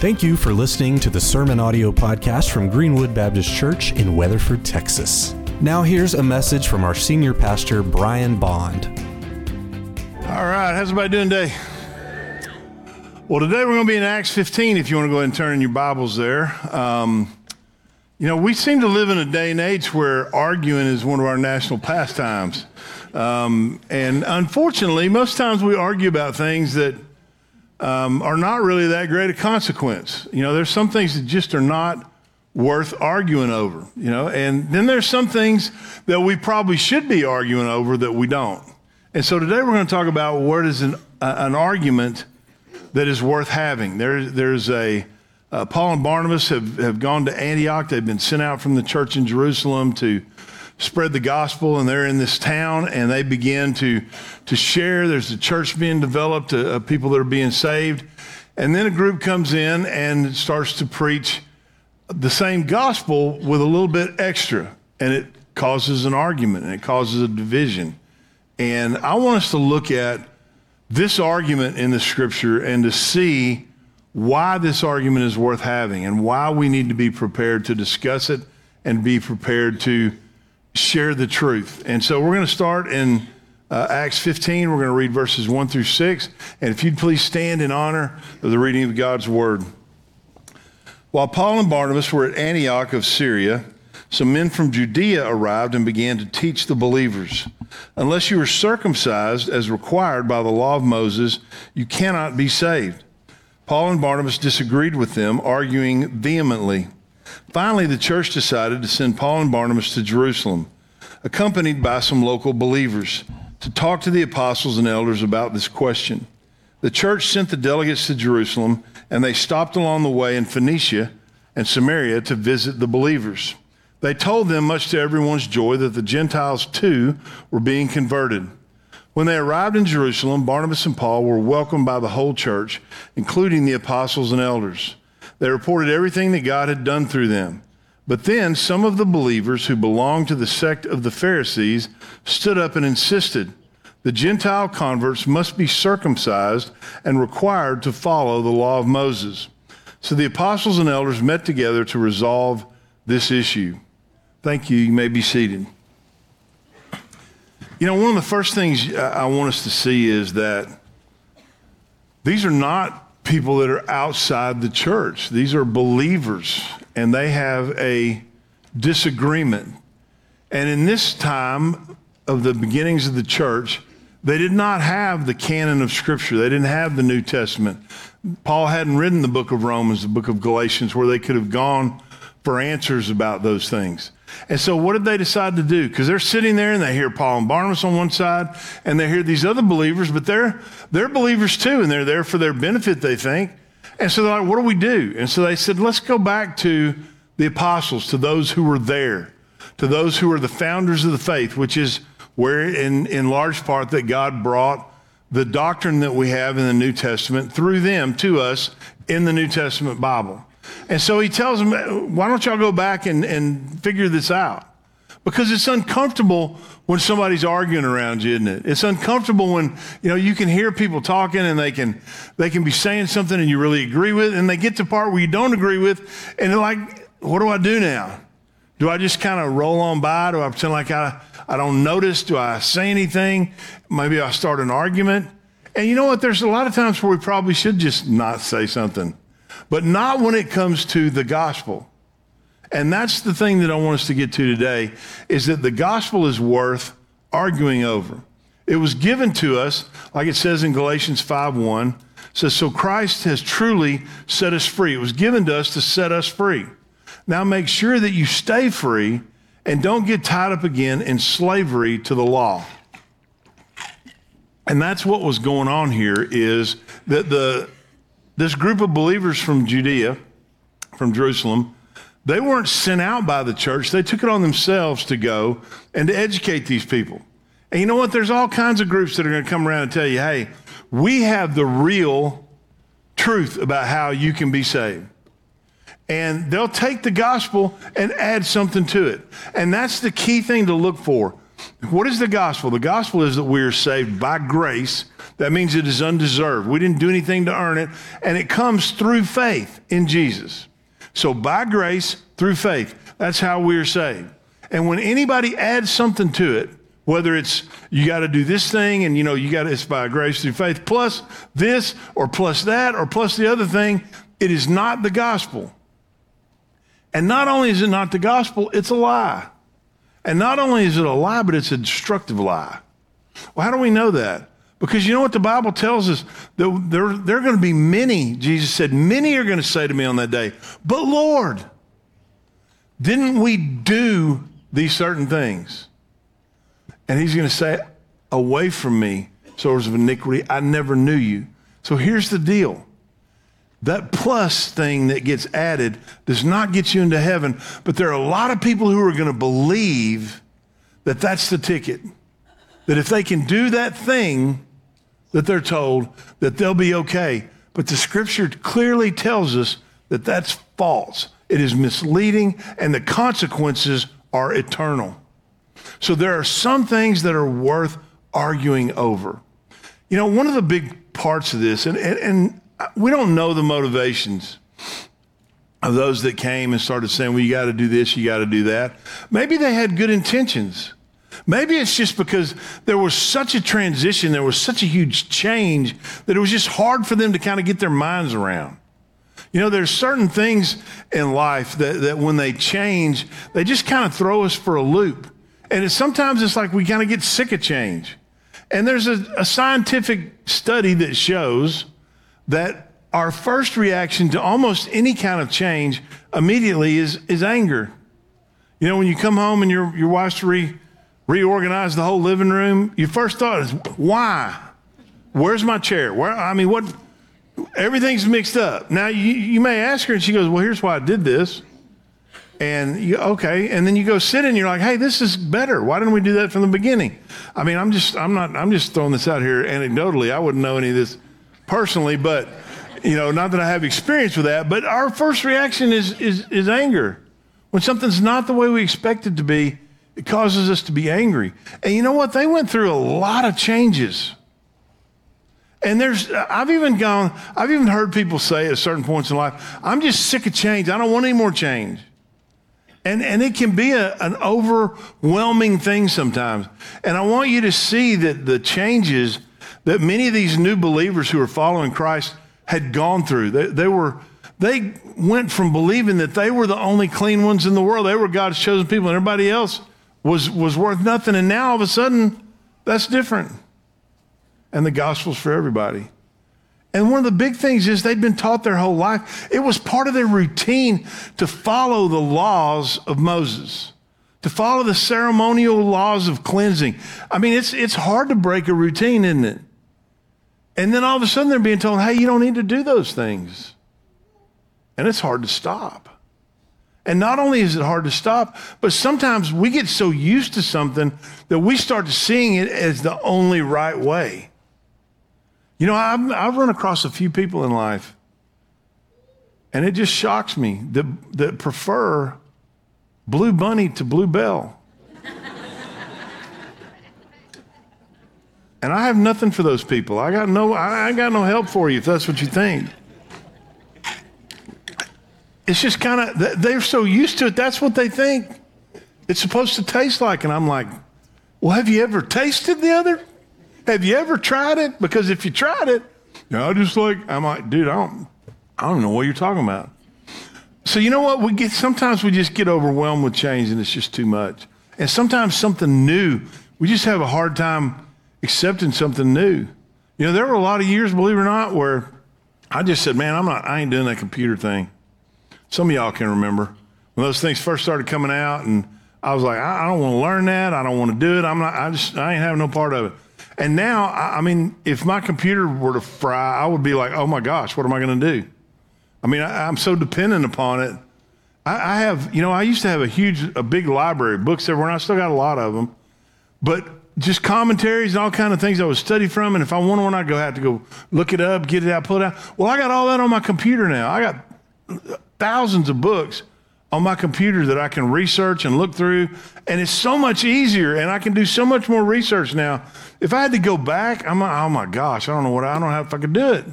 Thank you for listening to the Sermon Audio Podcast from Greenwood Baptist Church in Weatherford, Texas. Now, here's a message from our senior pastor, Brian Bond. All right, how's everybody doing today? Well, today we're going to be in Acts 15 if you want to go ahead and turn in your Bibles there. Um, you know, we seem to live in a day and age where arguing is one of our national pastimes. Um, and unfortunately, most times we argue about things that um, are not really that great a consequence. You know, there's some things that just are not worth arguing over, you know, and then there's some things that we probably should be arguing over that we don't. And so today we're going to talk about what is an, uh, an argument that is worth having. There, there's a, uh, Paul and Barnabas have, have gone to Antioch. They've been sent out from the church in Jerusalem to spread the gospel, and they're in this town, and they begin to, to share. There's a church being developed, uh, people that are being saved. And then a group comes in and starts to preach the same gospel with a little bit extra, and it causes an argument and it causes a division. And I want us to look at this argument in the scripture and to see why this argument is worth having and why we need to be prepared to discuss it and be prepared to share the truth. And so we're going to start in uh, Acts 15. We're going to read verses 1 through 6. And if you'd please stand in honor of the reading of God's word. While Paul and Barnabas were at Antioch of Syria, some men from Judea arrived and began to teach the believers. Unless you are circumcised as required by the law of Moses, you cannot be saved. Paul and Barnabas disagreed with them, arguing vehemently. Finally, the church decided to send Paul and Barnabas to Jerusalem, accompanied by some local believers, to talk to the apostles and elders about this question. The church sent the delegates to Jerusalem, and they stopped along the way in Phoenicia and Samaria to visit the believers. They told them, much to everyone's joy, that the Gentiles too were being converted. When they arrived in Jerusalem, Barnabas and Paul were welcomed by the whole church, including the apostles and elders. They reported everything that God had done through them. But then some of the believers who belonged to the sect of the Pharisees stood up and insisted the Gentile converts must be circumcised and required to follow the law of Moses. So the apostles and elders met together to resolve this issue. Thank you. You may be seated. You know, one of the first things I want us to see is that these are not people that are outside the church. These are believers, and they have a disagreement. And in this time of the beginnings of the church, they did not have the canon of Scripture. They didn't have the New Testament. Paul hadn't written the book of Romans, the book of Galatians, where they could have gone for answers about those things. And so, what did they decide to do? Because they're sitting there and they hear Paul and Barnabas on one side, and they hear these other believers, but they're they're believers too, and they're there for their benefit, they think. And so they're like, "What do we do?" And so they said, "Let's go back to the apostles, to those who were there, to those who were the founders of the faith, which is where, in in large part, that God brought." The doctrine that we have in the New Testament through them to us in the New Testament Bible. And so he tells them, why don't y'all go back and, and figure this out? Because it's uncomfortable when somebody's arguing around you, isn't it? It's uncomfortable when, you know, you can hear people talking and they can, they can be saying something and you really agree with, and they get to part where you don't agree with, and they're like, what do I do now? Do I just kind of roll on by? Do I pretend like I, I don't notice? Do I say anything? Maybe I start an argument. And you know what? There's a lot of times where we probably should just not say something but not when it comes to the gospel. And that's the thing that I want us to get to today is that the gospel is worth arguing over. It was given to us, like it says in Galatians 5:1, says, So Christ has truly set us free. It was given to us to set us free. Now make sure that you stay free and don't get tied up again in slavery to the law. And that's what was going on here is that the this group of believers from Judea, from Jerusalem, they weren't sent out by the church. They took it on themselves to go and to educate these people. And you know what? There's all kinds of groups that are going to come around and tell you, hey, we have the real truth about how you can be saved. And they'll take the gospel and add something to it. And that's the key thing to look for. What is the gospel? The gospel is that we are saved by grace. That means it is undeserved. We didn't do anything to earn it, and it comes through faith in Jesus. So, by grace, through faith, that's how we are saved. And when anybody adds something to it, whether it's you got to do this thing and you know you got it's by grace through faith plus this or plus that or plus the other thing, it is not the gospel. And not only is it not the gospel, it's a lie. And not only is it a lie, but it's a destructive lie. Well, how do we know that? Because you know what the Bible tells us? That there, there are going to be many, Jesus said, many are going to say to me on that day, but Lord, didn't we do these certain things? And he's going to say, away from me, source of iniquity, I never knew you. So here's the deal. That plus thing that gets added does not get you into heaven, but there are a lot of people who are going to believe that that's the ticket. That if they can do that thing that they're told, that they'll be okay. But the scripture clearly tells us that that's false. It is misleading, and the consequences are eternal. So there are some things that are worth arguing over. You know, one of the big parts of this, and, and, and we don't know the motivations of those that came and started saying, well, you got to do this, you got to do that. Maybe they had good intentions. Maybe it's just because there was such a transition, there was such a huge change that it was just hard for them to kind of get their minds around. You know, there's certain things in life that, that when they change, they just kind of throw us for a loop. And it's, sometimes it's like we kind of get sick of change. And there's a, a scientific study that shows that our first reaction to almost any kind of change immediately is, is anger. You know, when you come home and your, your wife's re, reorganized the whole living room, your first thought is, why? Where's my chair? Where, I mean, what? Everything's mixed up. Now, you, you may ask her, and she goes, Well, here's why I did this. And you, okay, and then you go sit and you're like, hey, this is better. Why didn't we do that from the beginning? I mean, I'm just, I'm not, I'm just throwing this out here anecdotally. I wouldn't know any of this personally, but you know, not that I have experience with that. But our first reaction is is is anger when something's not the way we expect it to be. It causes us to be angry. And you know what? They went through a lot of changes. And there's, I've even gone, I've even heard people say at certain points in life, I'm just sick of change. I don't want any more change. And, and it can be a, an overwhelming thing sometimes. And I want you to see that the changes that many of these new believers who are following Christ had gone through, they, they were, they went from believing that they were the only clean ones in the world. They were God's chosen people and everybody else was, was worth nothing. And now all of a sudden, that's different. And the gospel's for everybody. And one of the big things is they'd been taught their whole life. It was part of their routine to follow the laws of Moses, to follow the ceremonial laws of cleansing. I mean, it's, it's hard to break a routine, isn't it? And then all of a sudden they're being told, hey, you don't need to do those things. And it's hard to stop. And not only is it hard to stop, but sometimes we get so used to something that we start seeing it as the only right way. You know, I've, I've run across a few people in life, and it just shocks me that, that prefer Blue Bunny to Blue Bell. And I have nothing for those people. I got no, I, got no help for you if that's what you think. It's just kind of, they're so used to it, that's what they think it's supposed to taste like. And I'm like, well, have you ever tasted the other? Have you ever tried it? Because if you tried it, you know, I just like, I'm like, dude, I don't, I don't know what you're talking about. So you know what? We get sometimes we just get overwhelmed with change and it's just too much. And sometimes something new, we just have a hard time accepting something new. You know, there were a lot of years, believe it or not, where I just said, man, I'm not, I ain't doing that computer thing. Some of y'all can remember when those things first started coming out and I was like, I, I don't want to learn that. I don't want to do it. I'm not, I just, I ain't having no part of it. And now, I mean, if my computer were to fry, I would be like, oh my gosh, what am I going to do? I mean, I, am so dependent upon it. I, I, have, you know, I used to have a huge, a big library of books everywhere, and I still got a lot of them. But just commentaries and all kind of things I would study from. And if I want one, I'd go have to go look it up, get it out, pull it out. Well, I got all that on my computer now. I got thousands of books on my computer that I can research and look through. And it's so much easier, and I can do so much more research now. If I had to go back, I'm like, oh my gosh, I don't know what I don't know if I could do it.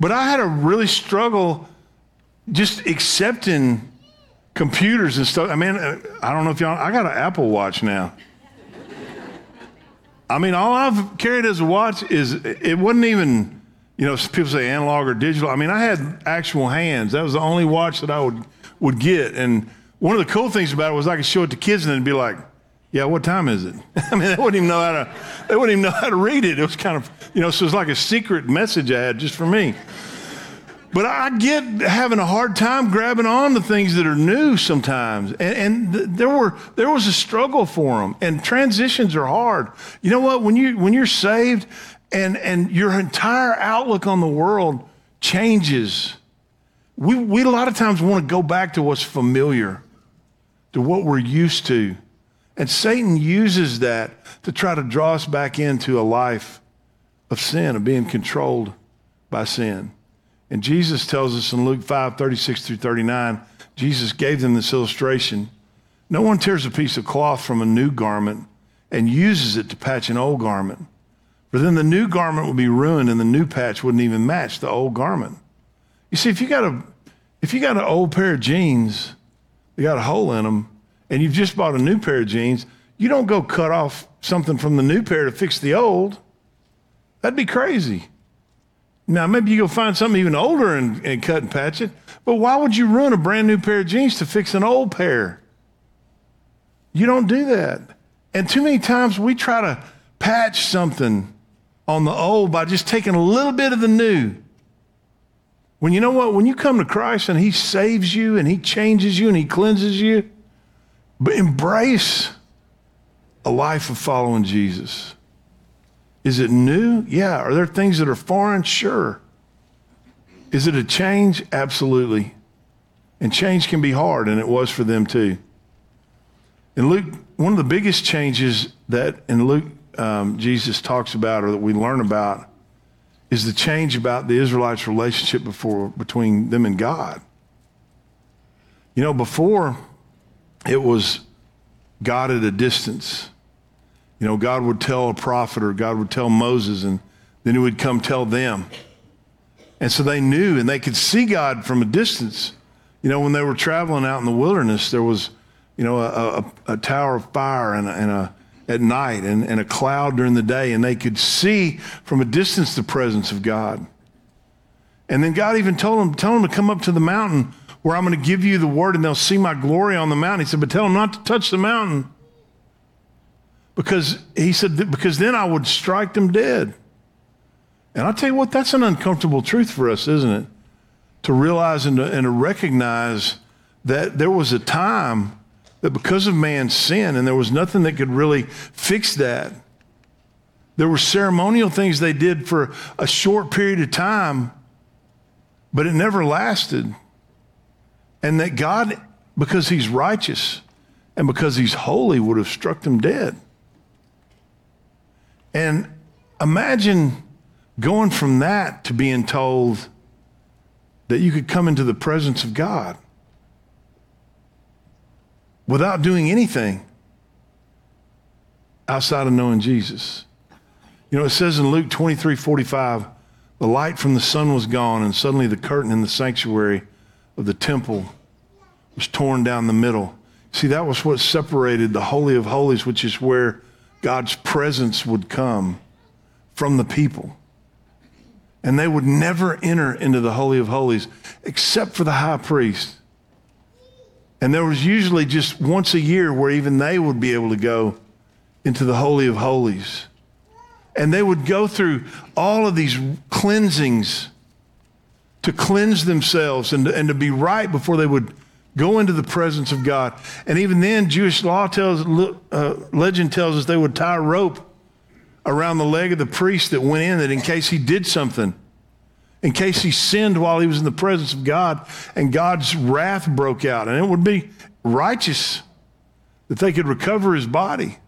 But I had a really struggle just accepting computers and stuff. I mean, I don't know if y'all, I got an Apple Watch now. I mean, all I've carried as a watch is, it wasn't even, you know, people say analog or digital. I mean, I had actual hands. That was the only watch that I would, would get. And one of the cool things about it was I could show it to kids and be like, yeah, what time is it? I mean, they wouldn't even know how to, they wouldn't even know how to read it. It was kind of, you know, so it was like a secret message I had just for me. But I get having a hard time grabbing on to things that are new sometimes. And, and th- there, were, there was a struggle for them. And transitions are hard. You know what? When, you, when you're saved and, and your entire outlook on the world changes, we, we a lot of times want to go back to what's familiar, to what we're used to. And Satan uses that to try to draw us back into a life of sin, of being controlled by sin. And Jesus tells us in Luke 5 36 through 39, Jesus gave them this illustration. No one tears a piece of cloth from a new garment and uses it to patch an old garment. For then the new garment would be ruined and the new patch wouldn't even match the old garment. You see, if you got a if you got an old pair of jeans, they got a hole in them, and you've just bought a new pair of jeans, you don't go cut off something from the new pair to fix the old. That'd be crazy. Now, maybe you go find something even older and, and cut and patch it, but why would you ruin a brand new pair of jeans to fix an old pair? You don't do that. And too many times we try to patch something on the old by just taking a little bit of the new. When you know what? When you come to Christ and He saves you and He changes you and He cleanses you, but embrace a life of following Jesus. Is it new? Yeah. Are there things that are foreign? Sure. Is it a change? Absolutely. And change can be hard, and it was for them too. In Luke, one of the biggest changes that in Luke um, Jesus talks about or that we learn about is the change about the Israelites' relationship before, between them and God. You know, before it was God at a distance. You know, God would tell a prophet or God would tell Moses, and then he would come tell them. And so they knew and they could see God from a distance. You know, when they were traveling out in the wilderness, there was, you know, a, a, a tower of fire and a, and a at night and, and a cloud during the day, and they could see from a distance the presence of God. And then God even told them, tell them to come up to the mountain where I'm going to give you the word and they'll see my glory on the mountain. He said, but tell them not to touch the mountain because he said, because then I would strike them dead. And I tell you what, that's an uncomfortable truth for us, isn't it? To realize and to, and to recognize that there was a time that because of man's sin, and there was nothing that could really fix that, there were ceremonial things they did for a short period of time, but it never lasted. And that God, because he's righteous and because he's holy, would have struck them dead. And imagine going from that to being told that you could come into the presence of God without doing anything outside of knowing Jesus. You know, it says in Luke 23 45, the light from the sun was gone, and suddenly the curtain in the sanctuary of the temple was torn down the middle. See, that was what separated the Holy of Holies, which is where God's presence would come from the people. And they would never enter into the Holy of Holies except for the high priest. And there was usually just once a year where even they would be able to go into the Holy of Holies. And they would go through all of these cleansings to cleanse themselves and to, and to be right before they would Go into the presence of God. And even then, Jewish law tells, uh, legend tells us they would tie a rope around the leg of the priest that went in that in case he did something, in case he sinned while he was in the presence of God and God's wrath broke out. And it would be righteous that they could recover his body.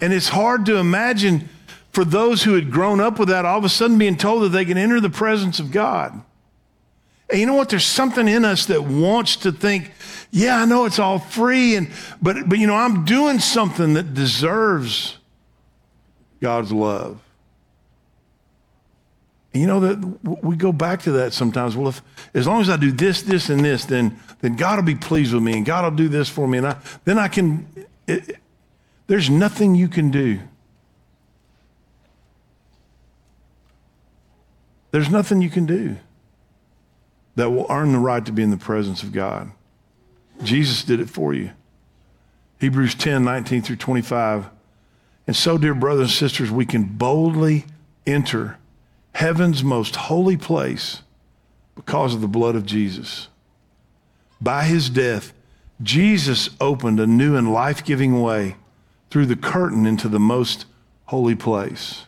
And it's hard to imagine for those who had grown up with that all of a sudden being told that they can enter the presence of God. And you know what? There's something in us that wants to think, yeah, I know it's all free, and but but you know, I'm doing something that deserves God's love. And you know that we go back to that sometimes. Well, if as long as I do this, this, and this, then then God will be pleased with me, and God will do this for me, and I, then I can. It, there's nothing you can do. There's nothing you can do that will earn the right to be in the presence of God. Jesus did it for you. Hebrews 10 19 through 25. And so, dear brothers and sisters, we can boldly enter heaven's most holy place because of the blood of Jesus. By his death, Jesus opened a new and life giving way through the curtain into the most holy place.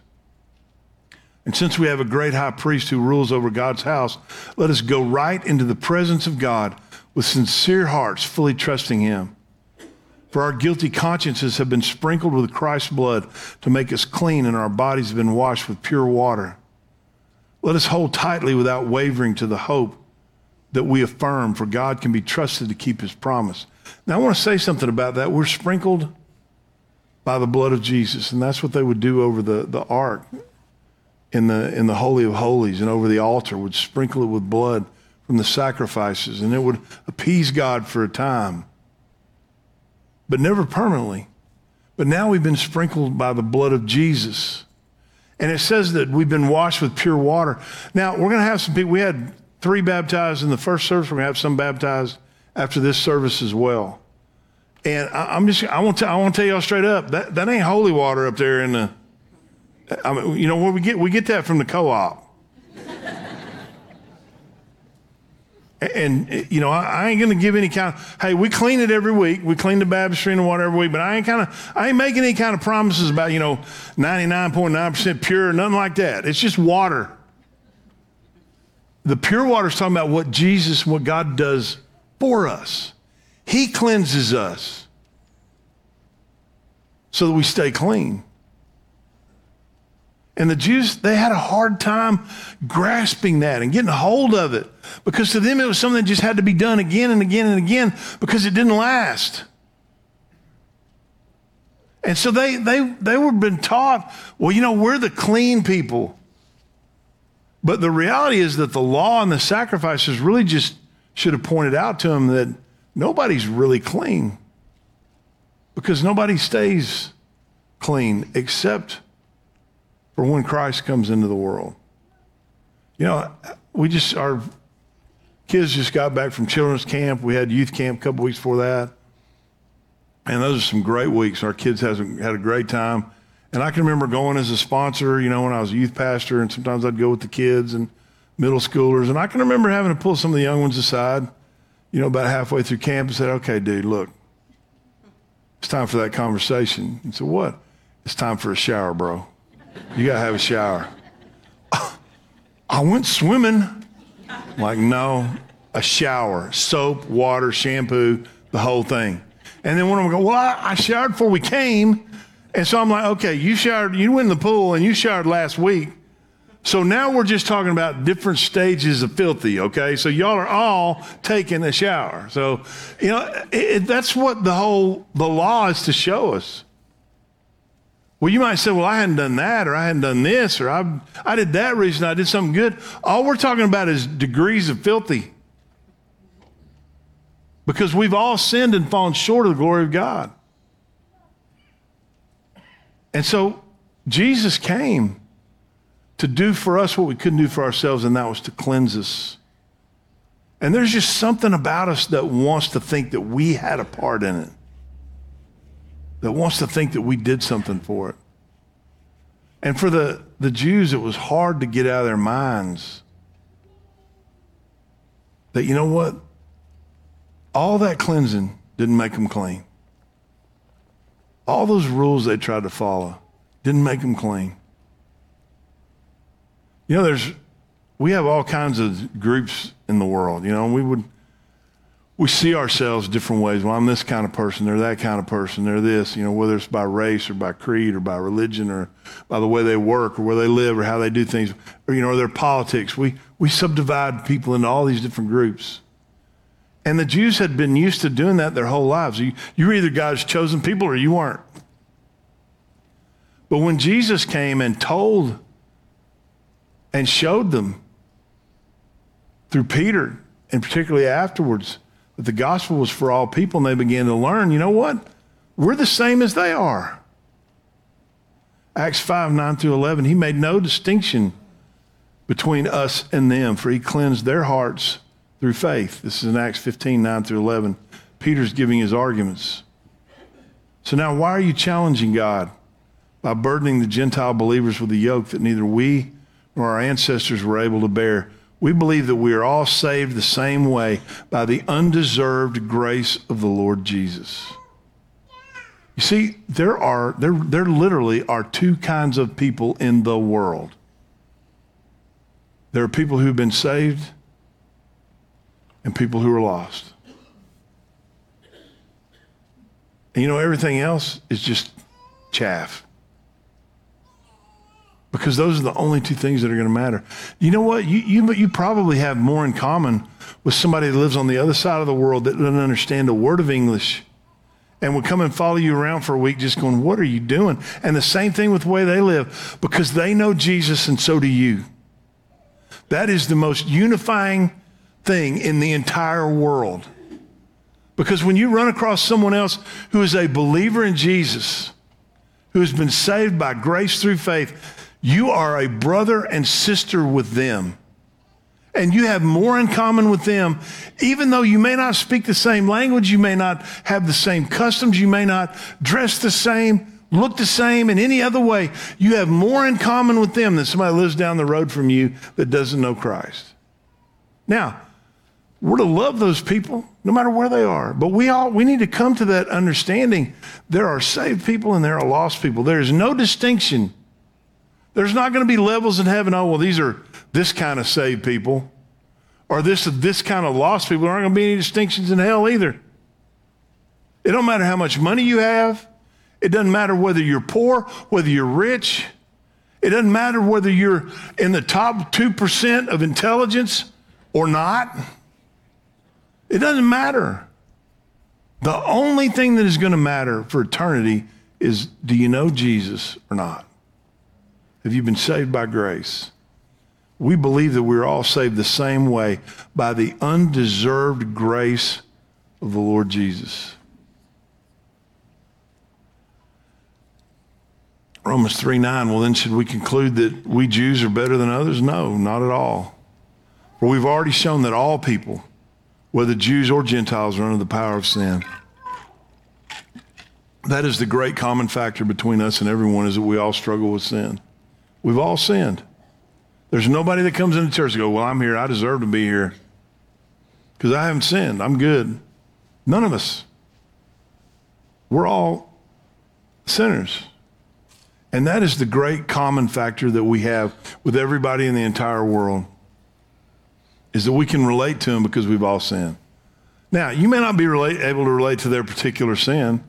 And since we have a great high priest who rules over God's house, let us go right into the presence of God with sincere hearts, fully trusting him. For our guilty consciences have been sprinkled with Christ's blood to make us clean, and our bodies have been washed with pure water. Let us hold tightly without wavering to the hope that we affirm, for God can be trusted to keep his promise. Now, I want to say something about that. We're sprinkled by the blood of Jesus, and that's what they would do over the, the ark in the, in the Holy of Holies and over the altar, would sprinkle it with blood from the sacrifices, and it would appease God for a time, but never permanently. But now we've been sprinkled by the blood of Jesus. And it says that we've been washed with pure water. Now, we're going to have some people, we had three baptized in the first service. We're going to have some baptized after this service as well. And I, am just, I want to, I want to tell y'all straight up, that, that ain't holy water up there in the, I mean, you know, we get we get that from the co-op. and eh, you know, I, I ain't going to give any kind of. Hey, we clean it every week. We clean the baptistry and water every week, but I ain't kind of. I ain't making any kind of promises about you know, ninety nine point nine percent pure, nothing like that. It's just water. The pure water is talking about what Jesus, what God does for us. He cleanses us so that we stay clean. And the Jews, they had a hard time grasping that and getting a hold of it because to them it was something that just had to be done again and again and again because it didn't last. And so they, they, they were been taught, well, you know, we're the clean people. But the reality is that the law and the sacrifices really just should have pointed out to them that nobody's really clean because nobody stays clean except for when Christ comes into the world. You know, we just, our kids just got back from children's camp. We had youth camp a couple weeks before that. And those are some great weeks. Our kids has had a great time. And I can remember going as a sponsor, you know, when I was a youth pastor, and sometimes I'd go with the kids and middle schoolers. And I can remember having to pull some of the young ones aside, you know, about halfway through camp and said, okay, dude, look, it's time for that conversation. And so what? It's time for a shower, bro. You got to have a shower. I went swimming. I'm like, no, a shower, soap, water, shampoo, the whole thing. And then one of them go, well, I, I showered before we came. And so I'm like, okay, you showered, you went in the pool and you showered last week. So now we're just talking about different stages of filthy, okay? So y'all are all taking a shower. So, you know, it, it, that's what the whole, the law is to show us. Well, you might say, well, I hadn't done that, or I hadn't done this, or I, I did that reason, I did something good. All we're talking about is degrees of filthy. Because we've all sinned and fallen short of the glory of God. And so Jesus came to do for us what we couldn't do for ourselves, and that was to cleanse us. And there's just something about us that wants to think that we had a part in it that wants to think that we did something for it. And for the, the Jews, it was hard to get out of their minds that, you know what? All that cleansing didn't make them clean. All those rules they tried to follow didn't make them clean. You know, there's, we have all kinds of groups in the world. You know, we would, we see ourselves different ways. Well, I'm this kind of person, they're that kind of person, they're this, you know, whether it's by race or by creed or by religion or by the way they work or where they live or how they do things or, you know, or their politics. We, We subdivide people into all these different groups. And the Jews had been used to doing that their whole lives. You, you were either God's chosen people or you weren't. But when Jesus came and told and showed them through Peter, and particularly afterwards, that the gospel was for all people, and they began to learn, you know what? We're the same as they are. Acts 5 9 through 11, he made no distinction between us and them, for he cleansed their hearts through faith. This is in Acts 15, 9 through 11. Peter's giving his arguments. So now, why are you challenging God by burdening the Gentile believers with a yoke that neither we nor our ancestors were able to bear? We believe that we are all saved the same way by the undeserved grace of the Lord Jesus. You see, there are there, there literally are two kinds of people in the world. There are people who've been saved and people who are lost. And you know, everything else is just chaff. Because those are the only two things that are going to matter. You know what? You, you, you probably have more in common with somebody that lives on the other side of the world that doesn't understand a word of English and would come and follow you around for a week just going, What are you doing? And the same thing with the way they live because they know Jesus and so do you. That is the most unifying thing in the entire world. Because when you run across someone else who is a believer in Jesus, who has been saved by grace through faith, you are a brother and sister with them. And you have more in common with them, even though you may not speak the same language, you may not have the same customs, you may not dress the same, look the same in any other way. You have more in common with them than somebody lives down the road from you that doesn't know Christ. Now, we're to love those people no matter where they are. But we all we need to come to that understanding. There are saved people and there are lost people. There is no distinction. There's not going to be levels in heaven. Oh, well, these are this kind of saved people. Or this this kind of lost people. There aren't going to be any distinctions in hell either. It don't matter how much money you have. It doesn't matter whether you're poor, whether you're rich. It doesn't matter whether you're in the top 2% of intelligence or not. It doesn't matter. The only thing that is going to matter for eternity is do you know Jesus or not? Have you been saved by grace? We believe that we're all saved the same way by the undeserved grace of the Lord Jesus. Romans 3 9, well, then should we conclude that we Jews are better than others? No, not at all. For we've already shown that all people, whether Jews or Gentiles, are under the power of sin. That is the great common factor between us and everyone is that we all struggle with sin. We've all sinned. There's nobody that comes into church and go, well, I'm here. I deserve to be here because I haven't sinned. I'm good. None of us. We're all sinners. And that is the great common factor that we have with everybody in the entire world is that we can relate to them because we've all sinned. Now, you may not be relate, able to relate to their particular sin.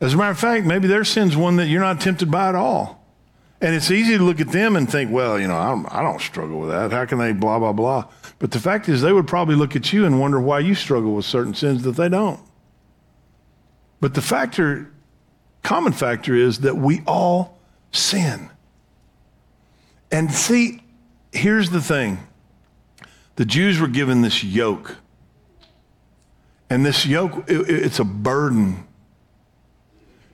As a matter of fact, maybe their sin's one that you're not tempted by at all. And it's easy to look at them and think, well, you know, I don't, I don't struggle with that. How can they blah, blah, blah? But the fact is, they would probably look at you and wonder why you struggle with certain sins that they don't. But the factor, common factor is that we all sin. And see, here's the thing the Jews were given this yoke. And this yoke, it, it's a burden.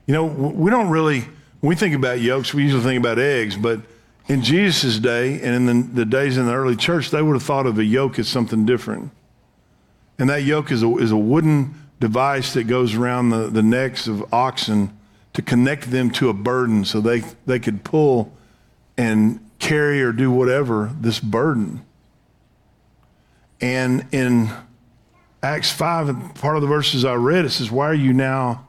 You know, we don't really, we think about yokes, we usually think about eggs, but in Jesus' day and in the, the days in the early church, they would have thought of a yoke as something different. And that yoke is a, is a wooden device that goes around the, the necks of oxen to connect them to a burden so they, they could pull and carry or do whatever this burden. And in Acts 5, part of the verses I read, it says, Why are you now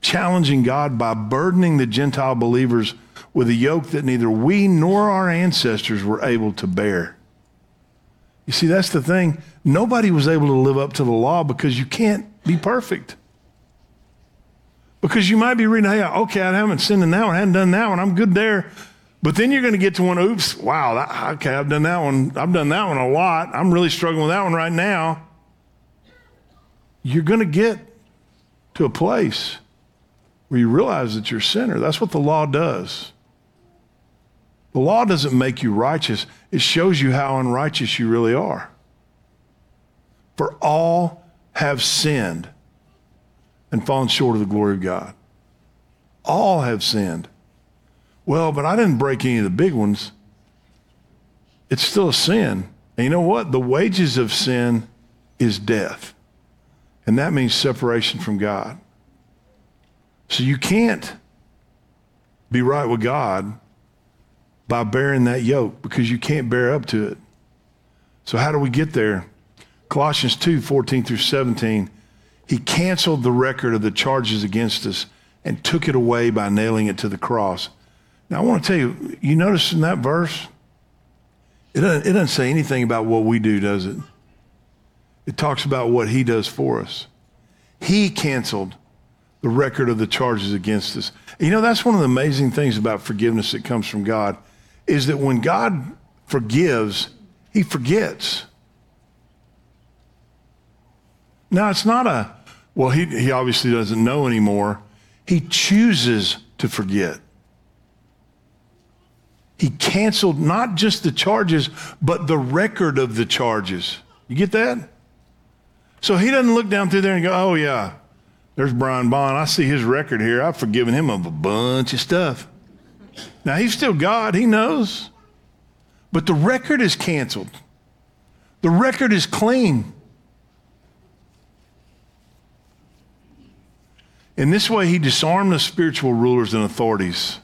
challenging God by burdening the Gentile believers with a yoke that neither we nor our ancestors were able to bear? You see, that's the thing. Nobody was able to live up to the law because you can't be perfect. Because you might be reading, hey, okay, I haven't sinned in that one, I haven't done that one, I'm good there. But then you're going to get to one, oops, wow, that, okay, I've done that one. I've done that one a lot. I'm really struggling with that one right now. You're going to get to a place where you realize that you're a sinner. That's what the law does. The law doesn't make you righteous, it shows you how unrighteous you really are. For all have sinned and fallen short of the glory of God. All have sinned. Well, but I didn't break any of the big ones. It's still a sin. And you know what? The wages of sin is death. And that means separation from God. So you can't be right with God by bearing that yoke because you can't bear up to it. So, how do we get there? Colossians 2 14 through 17. He canceled the record of the charges against us and took it away by nailing it to the cross. Now, I want to tell you, you notice in that verse, it doesn't, it doesn't say anything about what we do, does it? It talks about what he does for us. He canceled the record of the charges against us. You know, that's one of the amazing things about forgiveness that comes from God is that when God forgives, he forgets. Now, it's not a, well, he, he obviously doesn't know anymore. He chooses to forget. He canceled not just the charges, but the record of the charges. You get that? So he doesn't look down through there and go, oh, yeah, there's Brian Bond. I see his record here. I've forgiven him of a bunch of stuff. Now, he's still God, he knows. But the record is canceled, the record is clean. In this way, he disarmed the spiritual rulers and authorities.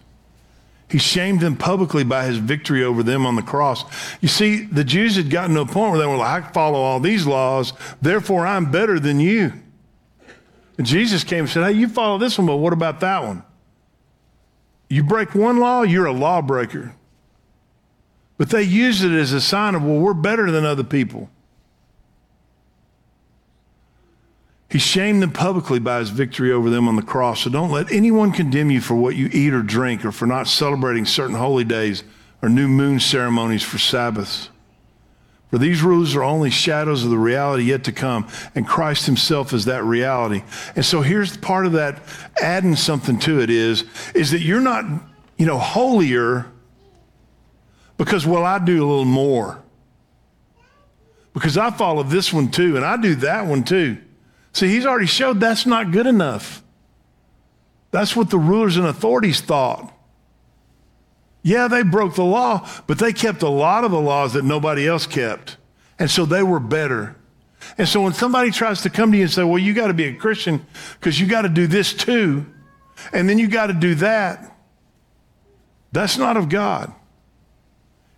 He shamed them publicly by his victory over them on the cross. You see, the Jews had gotten to a point where they were like, I follow all these laws, therefore I'm better than you. And Jesus came and said, Hey, you follow this one, but what about that one? You break one law, you're a lawbreaker. But they used it as a sign of, well, we're better than other people. He shamed them publicly by his victory over them on the cross. So don't let anyone condemn you for what you eat or drink or for not celebrating certain holy days or new moon ceremonies for Sabbaths. For these rules are only shadows of the reality yet to come, and Christ himself is that reality. And so here's part of that adding something to it is, is that you're not, you know, holier because, well, I do a little more. Because I follow this one too, and I do that one too. See, he's already showed that's not good enough. That's what the rulers and authorities thought. Yeah, they broke the law, but they kept a lot of the laws that nobody else kept. And so they were better. And so when somebody tries to come to you and say, well, you got to be a Christian because you got to do this too, and then you got to do that, that's not of God.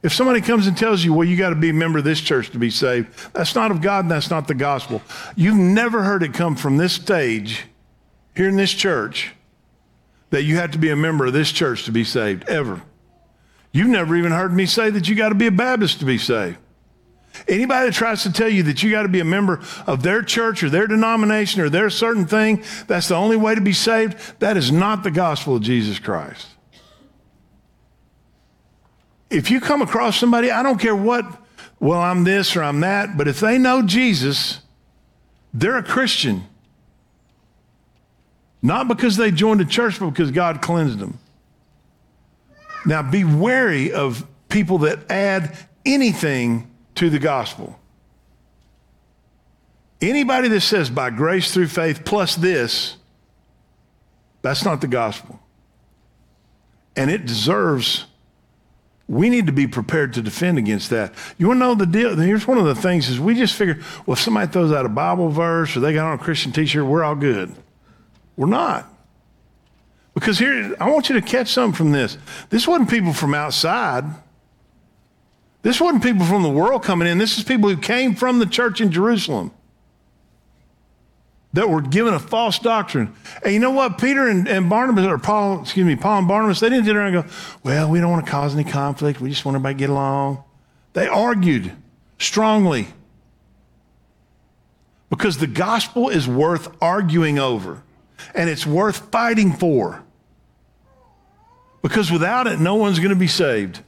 If somebody comes and tells you, well, you got to be a member of this church to be saved, that's not of God and that's not the gospel. You've never heard it come from this stage here in this church that you have to be a member of this church to be saved, ever. You've never even heard me say that you got to be a Baptist to be saved. Anybody that tries to tell you that you got to be a member of their church or their denomination or their certain thing, that's the only way to be saved, that is not the gospel of Jesus Christ if you come across somebody, I don't care what, well, I'm this or I'm that, but if they know Jesus, they're a Christian. Not because they joined a church, but because God cleansed them. Now, be wary of people that add anything to the gospel. Anybody that says by grace through faith plus this, that's not the gospel. And it deserves we need to be prepared to defend against that. You want to know the deal? Here's one of the things is we just figure, well, if somebody throws out a Bible verse or they got on a Christian t-shirt, we're all good. We're not. Because here, I want you to catch something from this. This wasn't people from outside. This wasn't people from the world coming in. This is people who came from the church in Jerusalem that were given a false doctrine. And you know what? Peter and, and Barnabas, or Paul, excuse me, Paul and Barnabas, they didn't sit around and go, well, we don't want to cause any conflict. We just want everybody to get along. They argued strongly because the gospel is worth arguing over and it's worth fighting for. Because without it, no one's going to be saved.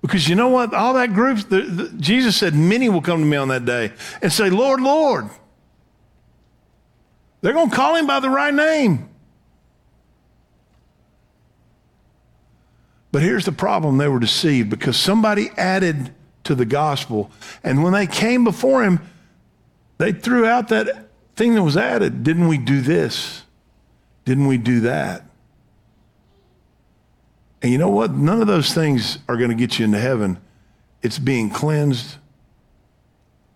Because you know what? All that group, the, the, Jesus said, many will come to me on that day and say, Lord, Lord. They're going to call him by the right name. But here's the problem they were deceived because somebody added to the gospel. And when they came before him, they threw out that thing that was added. Didn't we do this? Didn't we do that? And you know what? None of those things are going to get you into heaven. It's being cleansed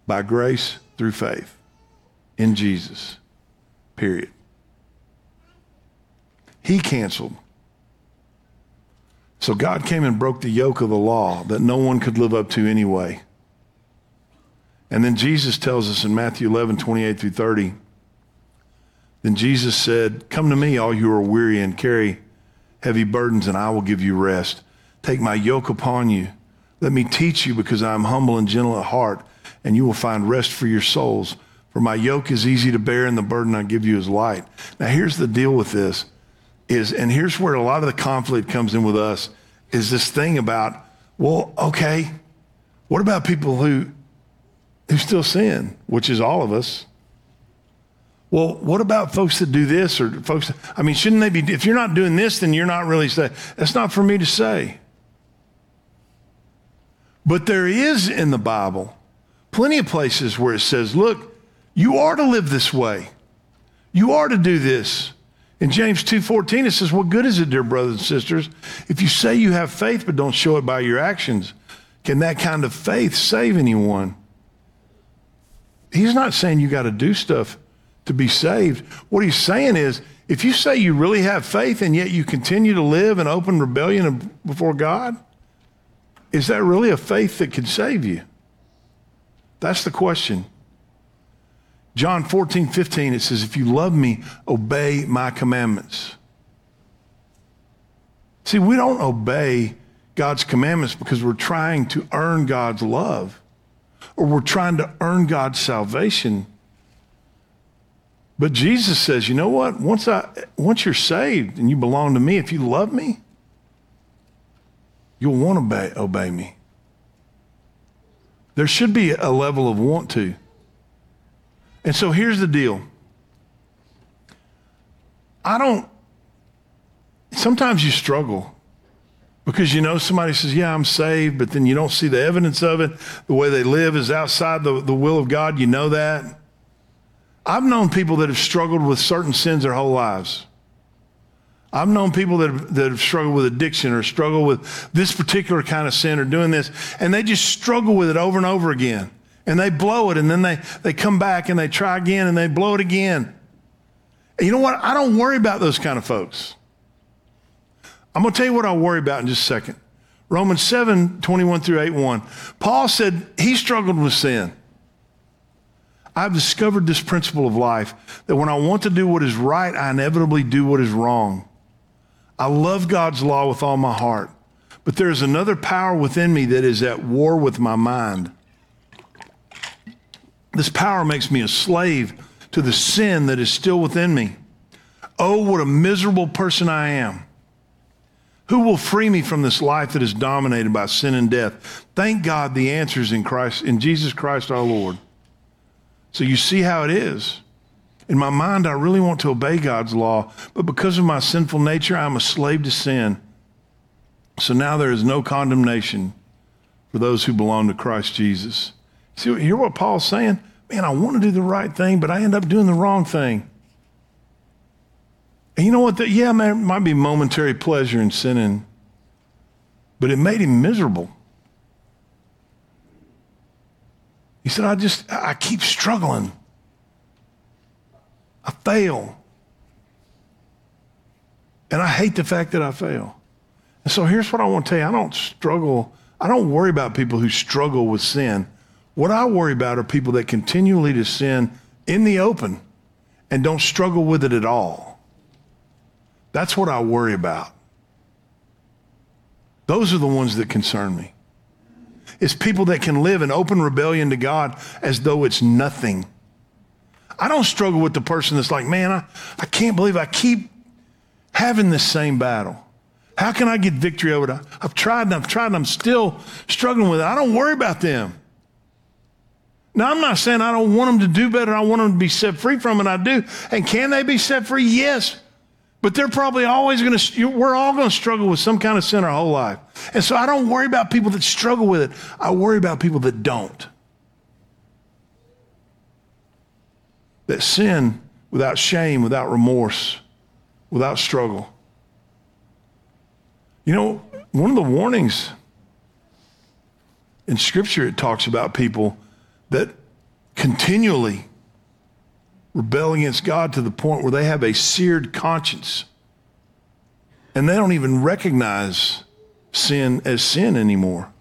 by grace through faith in Jesus. Period. He canceled. So God came and broke the yoke of the law that no one could live up to anyway. And then Jesus tells us in Matthew 11, 28 through 30, then Jesus said, Come to me, all you who are weary and carry heavy burdens, and I will give you rest. Take my yoke upon you. Let me teach you, because I am humble and gentle at heart, and you will find rest for your souls. For my yoke is easy to bear, and the burden I give you is light. Now, here's the deal with this is, and here's where a lot of the conflict comes in with us, is this thing about, well, okay, what about people who who still sin, which is all of us? Well, what about folks that do this or folks? I mean, shouldn't they be? If you're not doing this, then you're not really saying. That's not for me to say. But there is in the Bible plenty of places where it says, look, you are to live this way. You are to do this. In James 2:14 it says, "What good is it, dear brothers and sisters, if you say you have faith but don't show it by your actions? Can that kind of faith save anyone?" He's not saying you got to do stuff to be saved. What he's saying is, if you say you really have faith and yet you continue to live in open rebellion before God, is that really a faith that can save you? That's the question. John 14, 15, it says, If you love me, obey my commandments. See, we don't obey God's commandments because we're trying to earn God's love or we're trying to earn God's salvation. But Jesus says, you know what? Once, I, once you're saved and you belong to me, if you love me, you'll want to obey, obey me. There should be a level of want to. And so here's the deal. I don't, sometimes you struggle because you know somebody says, Yeah, I'm saved, but then you don't see the evidence of it. The way they live is outside the, the will of God. You know that. I've known people that have struggled with certain sins their whole lives. I've known people that have, that have struggled with addiction or struggle with this particular kind of sin or doing this, and they just struggle with it over and over again. And they blow it, and then they, they come back and they try again and they blow it again. And you know what? I don't worry about those kind of folks. I'm going to tell you what I worry about in just a second. Romans 7 21 through 8 1. Paul said he struggled with sin. I've discovered this principle of life that when I want to do what is right, I inevitably do what is wrong. I love God's law with all my heart, but there is another power within me that is at war with my mind. This power makes me a slave to the sin that is still within me. Oh, what a miserable person I am. Who will free me from this life that is dominated by sin and death? Thank God the answer is in Christ, in Jesus Christ our Lord. So you see how it is. In my mind, I really want to obey God's law, but because of my sinful nature, I'm a slave to sin. So now there is no condemnation for those who belong to Christ Jesus. See, hear what Paul's saying? Man, I want to do the right thing, but I end up doing the wrong thing. And you know what? The, yeah, man, it might be momentary pleasure in sinning, but it made him miserable. He said, I just, I keep struggling. I fail. And I hate the fact that I fail. And so here's what I want to tell you I don't struggle, I don't worry about people who struggle with sin. What I worry about are people that continually to sin in the open and don't struggle with it at all. That's what I worry about. Those are the ones that concern me. It's people that can live in open rebellion to God as though it's nothing. I don't struggle with the person that's like, man, I, I can't believe I keep having this same battle. How can I get victory over it? I've tried and I've tried and I'm still struggling with it. I don't worry about them. Now, I'm not saying I don't want them to do better. I want them to be set free from it. I do. And can they be set free? Yes. But they're probably always going to, we're all going to struggle with some kind of sin our whole life. And so I don't worry about people that struggle with it. I worry about people that don't. That sin without shame, without remorse, without struggle. You know, one of the warnings in Scripture, it talks about people that continually rebel against God to the point where they have a seared conscience and they don't even recognize sin as sin anymore.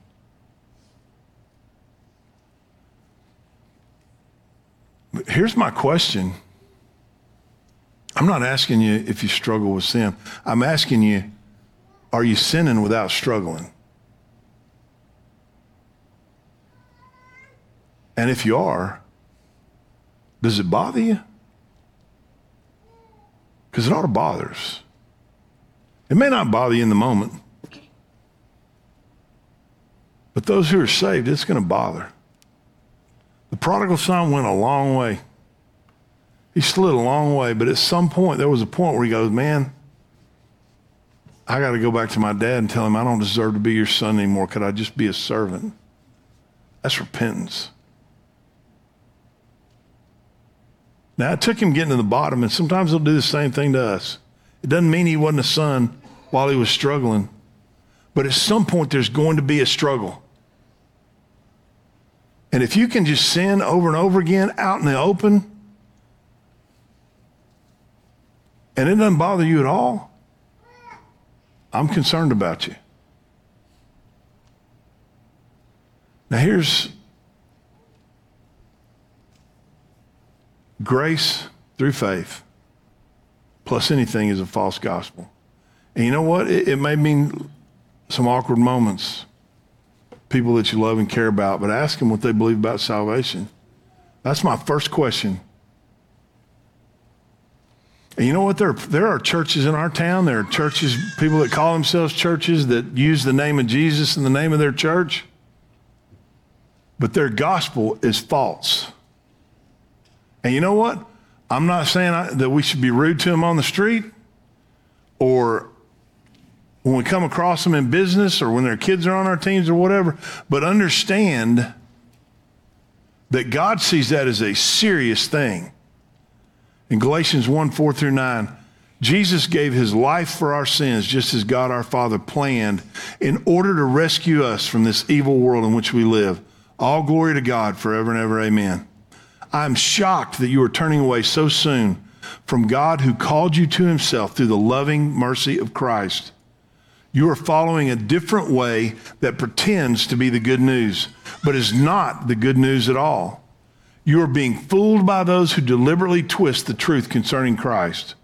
But here's my question. I'm not asking you if you struggle with sin. I'm asking you, are you sinning without struggling? And if you are, does it bother you? Because it ought to bother us. It may not bother you in the moment, but those who are saved, it's going to bother. The prodigal son went a long way. He slid a long way, but at some point, there was a point where he goes, Man, I got to go back to my dad and tell him I don't deserve to be your son anymore. Could I just be a servant? That's repentance. Now, it took him getting to the bottom, and sometimes he'll do the same thing to us. It doesn't mean he wasn't a son while he was struggling, but at some point, there's going to be a struggle. And if you can just sin over and over again out in the open, and it doesn't bother you at all, I'm concerned about you. Now, here's Grace through faith plus anything is a false gospel. And you know what? It, it may mean some awkward moments, people that you love and care about, but ask them what they believe about salvation. That's my first question. And you know what? There, there are churches in our town. There are churches, people that call themselves churches that use the name of Jesus in the name of their church. But their gospel is false. And you know what? I'm not saying I, that we should be rude to them on the street or when we come across them in business or when their kids are on our teams or whatever, but understand that God sees that as a serious thing. In Galatians 1 4 through 9, Jesus gave his life for our sins, just as God our Father planned, in order to rescue us from this evil world in which we live. All glory to God forever and ever. Amen. I'm shocked that you are turning away so soon from God who called you to himself through the loving mercy of Christ. You are following a different way that pretends to be the good news, but is not the good news at all. You are being fooled by those who deliberately twist the truth concerning Christ.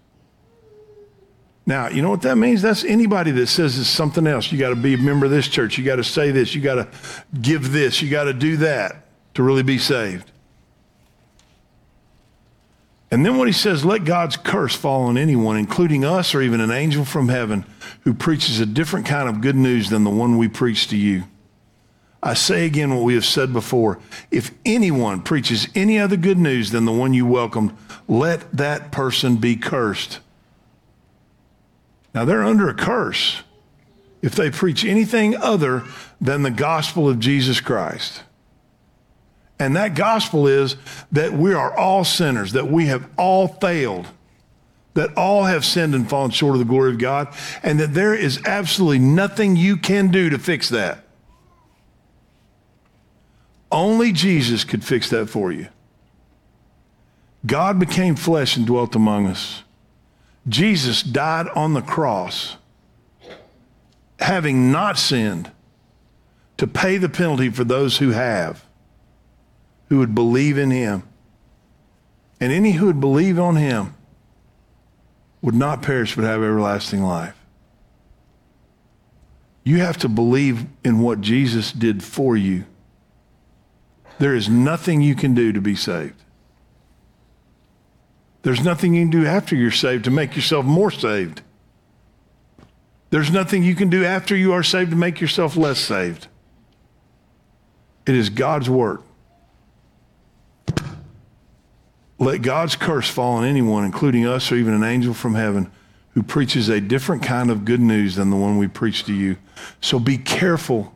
Now, you know what that means? That's anybody that says it's something else. You got to be a member of this church. You got to say this. You got to give this. You got to do that to really be saved. And then what he says, let God's curse fall on anyone, including us or even an angel from heaven who preaches a different kind of good news than the one we preach to you. I say again what we have said before. If anyone preaches any other good news than the one you welcomed, let that person be cursed. Now they're under a curse if they preach anything other than the gospel of Jesus Christ. And that gospel is that we are all sinners, that we have all failed, that all have sinned and fallen short of the glory of God, and that there is absolutely nothing you can do to fix that. Only Jesus could fix that for you. God became flesh and dwelt among us. Jesus died on the cross, having not sinned, to pay the penalty for those who have who would believe in him. And any who would believe on him would not perish but have everlasting life. You have to believe in what Jesus did for you. There is nothing you can do to be saved. There's nothing you can do after you're saved to make yourself more saved. There's nothing you can do after you are saved to make yourself less saved. It is God's work. Let God's curse fall on anyone, including us or even an angel from heaven, who preaches a different kind of good news than the one we preach to you. So be careful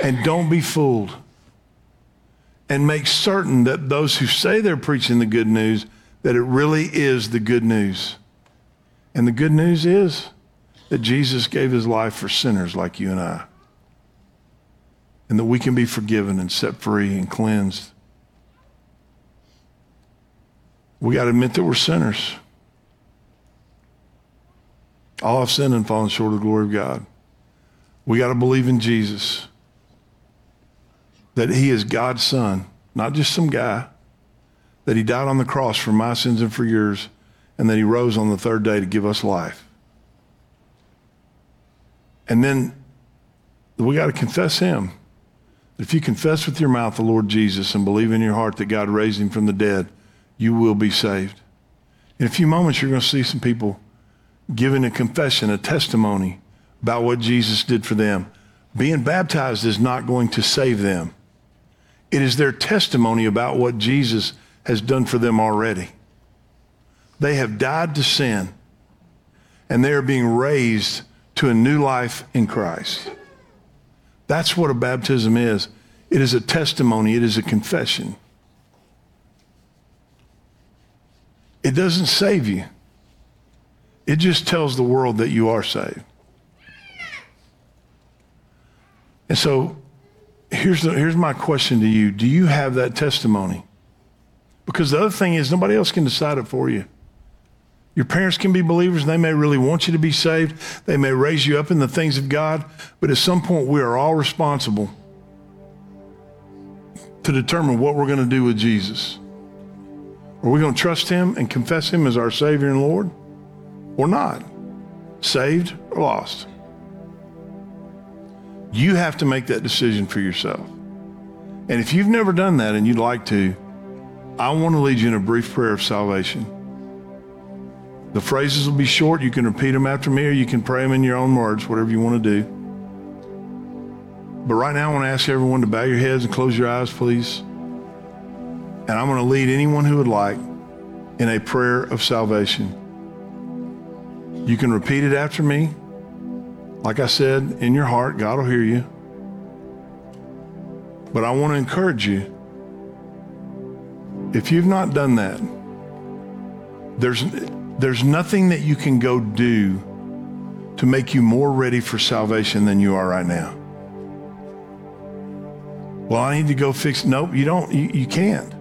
and don't be fooled. And make certain that those who say they're preaching the good news, that it really is the good news. And the good news is that Jesus gave his life for sinners like you and I. And that we can be forgiven and set free and cleansed. We got to admit that we're sinners. All have sinned and fallen short of the glory of God. We got to believe in Jesus that he is God's son, not just some guy, that he died on the cross for my sins and for yours, and that he rose on the third day to give us life. And then we got to confess him. If you confess with your mouth the Lord Jesus and believe in your heart that God raised him from the dead, you will be saved. In a few moments, you're going to see some people giving a confession, a testimony about what Jesus did for them. Being baptized is not going to save them. It is their testimony about what Jesus has done for them already. They have died to sin, and they are being raised to a new life in Christ. That's what a baptism is. It is a testimony, it is a confession. It doesn't save you. It just tells the world that you are saved. And so here's, the, here's my question to you Do you have that testimony? Because the other thing is, nobody else can decide it for you. Your parents can be believers, and they may really want you to be saved. They may raise you up in the things of God, but at some point, we are all responsible to determine what we're going to do with Jesus. Are we going to trust Him and confess Him as our Savior and Lord, or not? Saved or lost? You have to make that decision for yourself. And if you've never done that and you'd like to, I want to lead you in a brief prayer of salvation. The phrases will be short. You can repeat them after me or you can pray them in your own words, whatever you want to do. But right now, I want to ask everyone to bow your heads and close your eyes, please. And I'm going to lead anyone who would like in a prayer of salvation. You can repeat it after me. Like I said, in your heart, God will hear you. But I want to encourage you. If you've not done that, there's, there's nothing that you can go do to make you more ready for salvation than you are right now. Well, I need to go fix. Nope, you don't. You, you can't.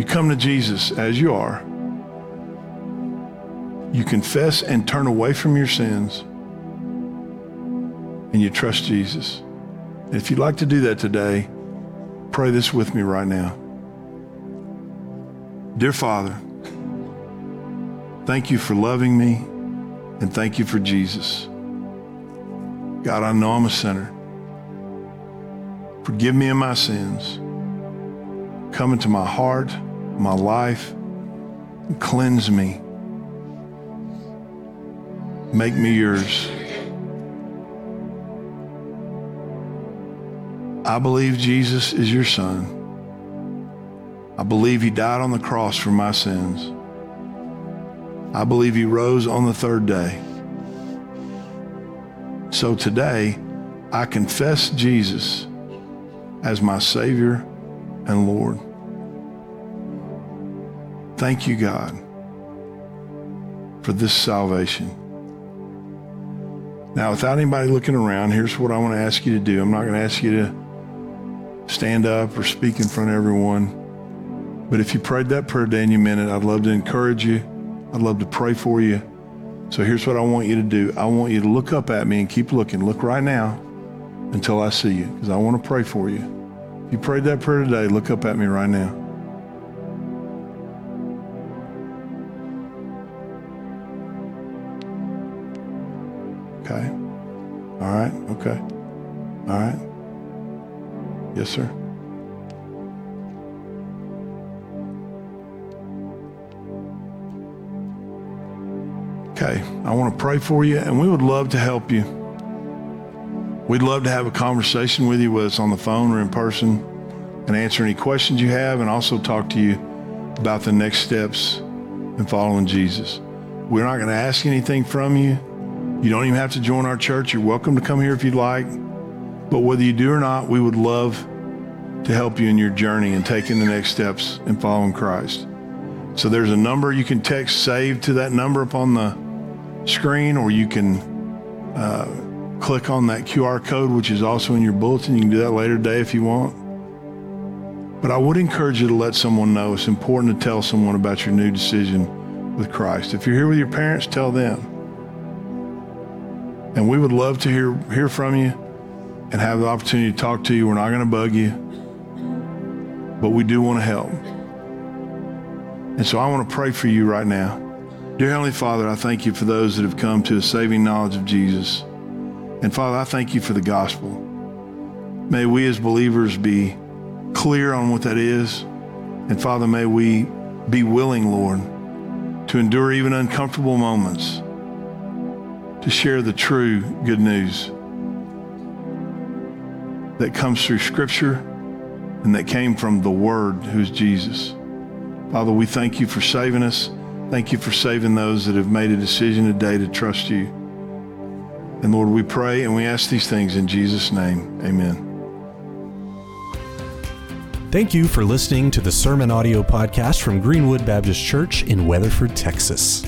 You come to Jesus as you are. You confess and turn away from your sins and you trust Jesus. And if you'd like to do that today, pray this with me right now. Dear Father, thank you for loving me and thank you for Jesus. God, I know I'm a sinner. Forgive me of my sins. Come into my heart, my life, cleanse me. Make me yours. I believe Jesus is your son. I believe he died on the cross for my sins. I believe he rose on the third day. So today, I confess Jesus as my Savior and Lord. Thank you, God, for this salvation. Now, without anybody looking around, here's what I want to ask you to do. I'm not going to ask you to stand up or speak in front of everyone. But if you prayed that prayer today and I'd love to encourage you. I'd love to pray for you. So here's what I want you to do. I want you to look up at me and keep looking. Look right now until I see you because I want to pray for you. If you prayed that prayer today, look up at me right now. Okay. All right. Yes, sir. Okay, I want to pray for you, and we would love to help you. We'd love to have a conversation with you, whether it's on the phone or in person, and answer any questions you have, and also talk to you about the next steps in following Jesus. We're not going to ask anything from you. You don't even have to join our church. You're welcome to come here if you'd like. But whether you do or not, we would love to help you in your journey and taking the next steps in following Christ. So there's a number you can text, save to that number up on the screen, or you can uh, click on that QR code, which is also in your bulletin. You can do that later today if you want. But I would encourage you to let someone know. It's important to tell someone about your new decision with Christ. If you're here with your parents, tell them. And we would love to hear hear from you and have the opportunity to talk to you. We're not going to bug you, but we do want to help. And so I want to pray for you right now. Dear Heavenly Father, I thank you for those that have come to a saving knowledge of Jesus. And Father, I thank you for the gospel. May we as believers be clear on what that is. And Father, may we be willing, Lord, to endure even uncomfortable moments to share the true good news that comes through Scripture and that came from the Word, who's Jesus. Father, we thank you for saving us. Thank you for saving those that have made a decision today to trust you. And Lord, we pray and we ask these things in Jesus' name. Amen. Thank you for listening to the Sermon Audio Podcast from Greenwood Baptist Church in Weatherford, Texas.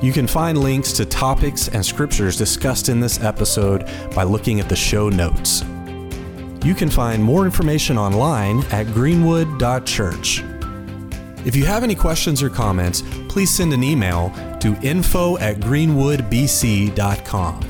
You can find links to topics and scriptures discussed in this episode by looking at the show notes. You can find more information online at greenwood.church. If you have any questions or comments, please send an email to info at greenwoodbc.com.